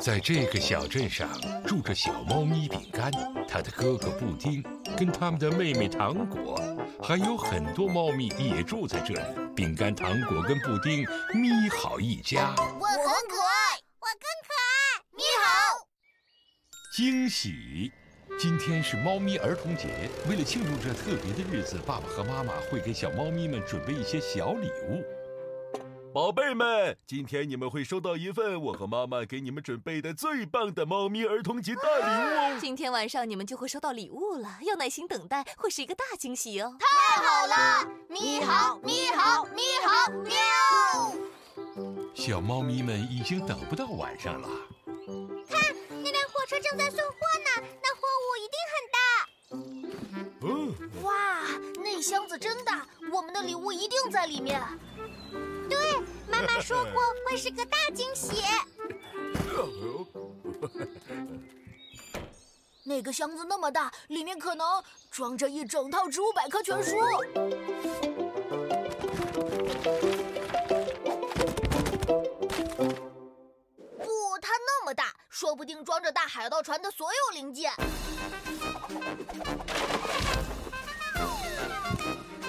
在这个小镇上住着小猫咪饼干，它的哥哥布丁，跟他们的妹妹糖果，还有很多猫咪也住在这里。饼干、糖果跟布丁，咪好一家。我很可爱，我更可爱。咪好，惊喜！今天是猫咪儿童节，为了庆祝这特别的日子，爸爸和妈妈会给小猫咪们准备一些小礼物。宝贝们，今天你们会收到一份我和妈妈给你们准备的最棒的猫咪儿童节大礼物哦！今天晚上你们就会收到礼物了，要耐心等待，会是一个大惊喜哦！太好了，咪好，咪好，咪好，喵！小猫咪们已经等不到晚上了。看，那辆火车正在送货呢，那货物一定很大。嗯，哇，那箱子真大，我们的礼物一定在里面。妈妈说过会是个大惊喜。那个箱子那么大，里面可能装着一整套植物百科全书。不，它那么大，说不定装着大海盗船的所有零件。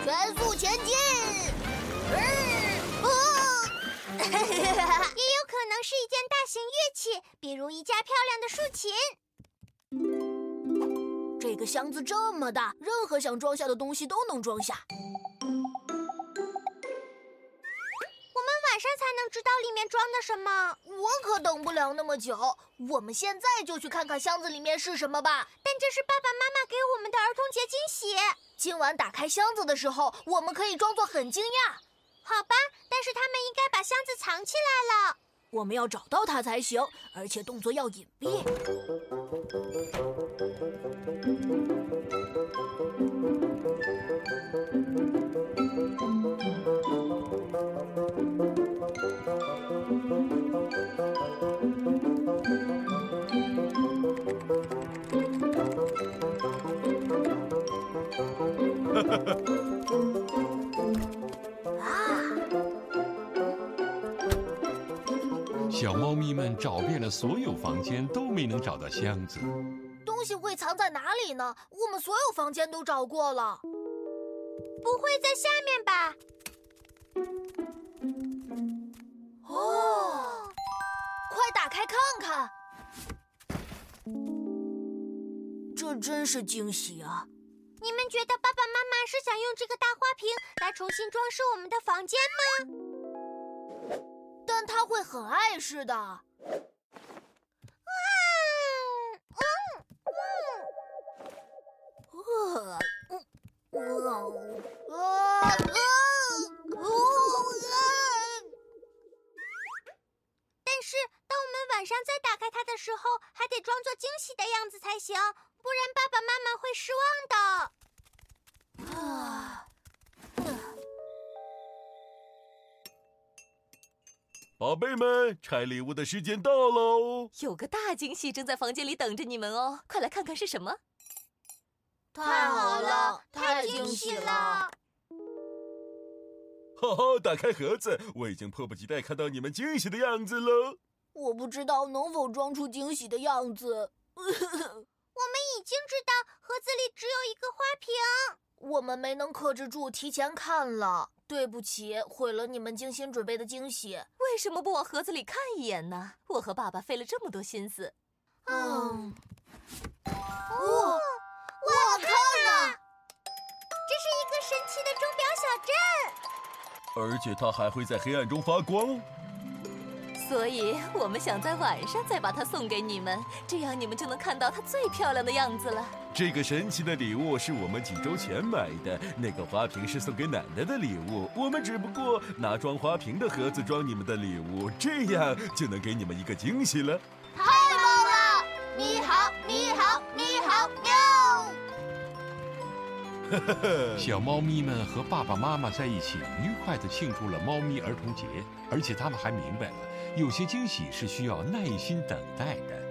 全速前进！能是一件大型乐器，比如一架漂亮的竖琴。这个箱子这么大，任何想装下的东西都能装下。我们晚上才能知道里面装的什么。我可等不了那么久，我们现在就去看看箱子里面是什么吧。但这是爸爸妈妈给我们的儿童节惊喜。今晚打开箱子的时候，我们可以装作很惊讶。好吧，但是他们应该把箱子藏起来了。我们要找到他才行，而且动作要隐蔽。小猫咪们找遍了所有房间，都没能找到箱子。东西会藏在哪里呢？我们所有房间都找过了，不会在下面吧？哦，快打开看看！这真是惊喜啊！你们觉得爸爸妈妈是想用这个大花瓶来重新装饰我们的房间吗？他会很碍事的。但是，当我们晚上再打开它的时候，还得装作惊喜的样子才行，不然爸爸妈妈会失望的。宝贝们，拆礼物的时间到喽！有个大惊喜正在房间里等着你们哦，快来看看是什么！太好了，太惊喜了！哈哈，打开盒子，我已经迫不及待看到你们惊喜的样子了。我不知道能否装出惊喜的样子。我们已经知道盒子里只有一个花瓶，我们没能克制住，提前看了。对不起，毁了你们精心准备的惊喜。为什么不往盒子里看一眼呢？我和爸爸费了这么多心思。嗯，哇，我看了，这是一个神奇的钟表小镇，而且它还会在黑暗中发光。所以我们想在晚上再把它送给你们，这样你们就能看到它最漂亮的样子了。这个神奇的礼物是我们几周前买的，那个花瓶是送给奶奶的礼物。我们只不过拿装花瓶的盒子装你们的礼物，这样就能给你们一个惊喜了。太棒了！你好，你好，你好，喵！小猫咪们和爸爸妈妈在一起，愉快地庆祝了猫咪儿童节，而且他们还明白了。有些惊喜是需要耐心等待的。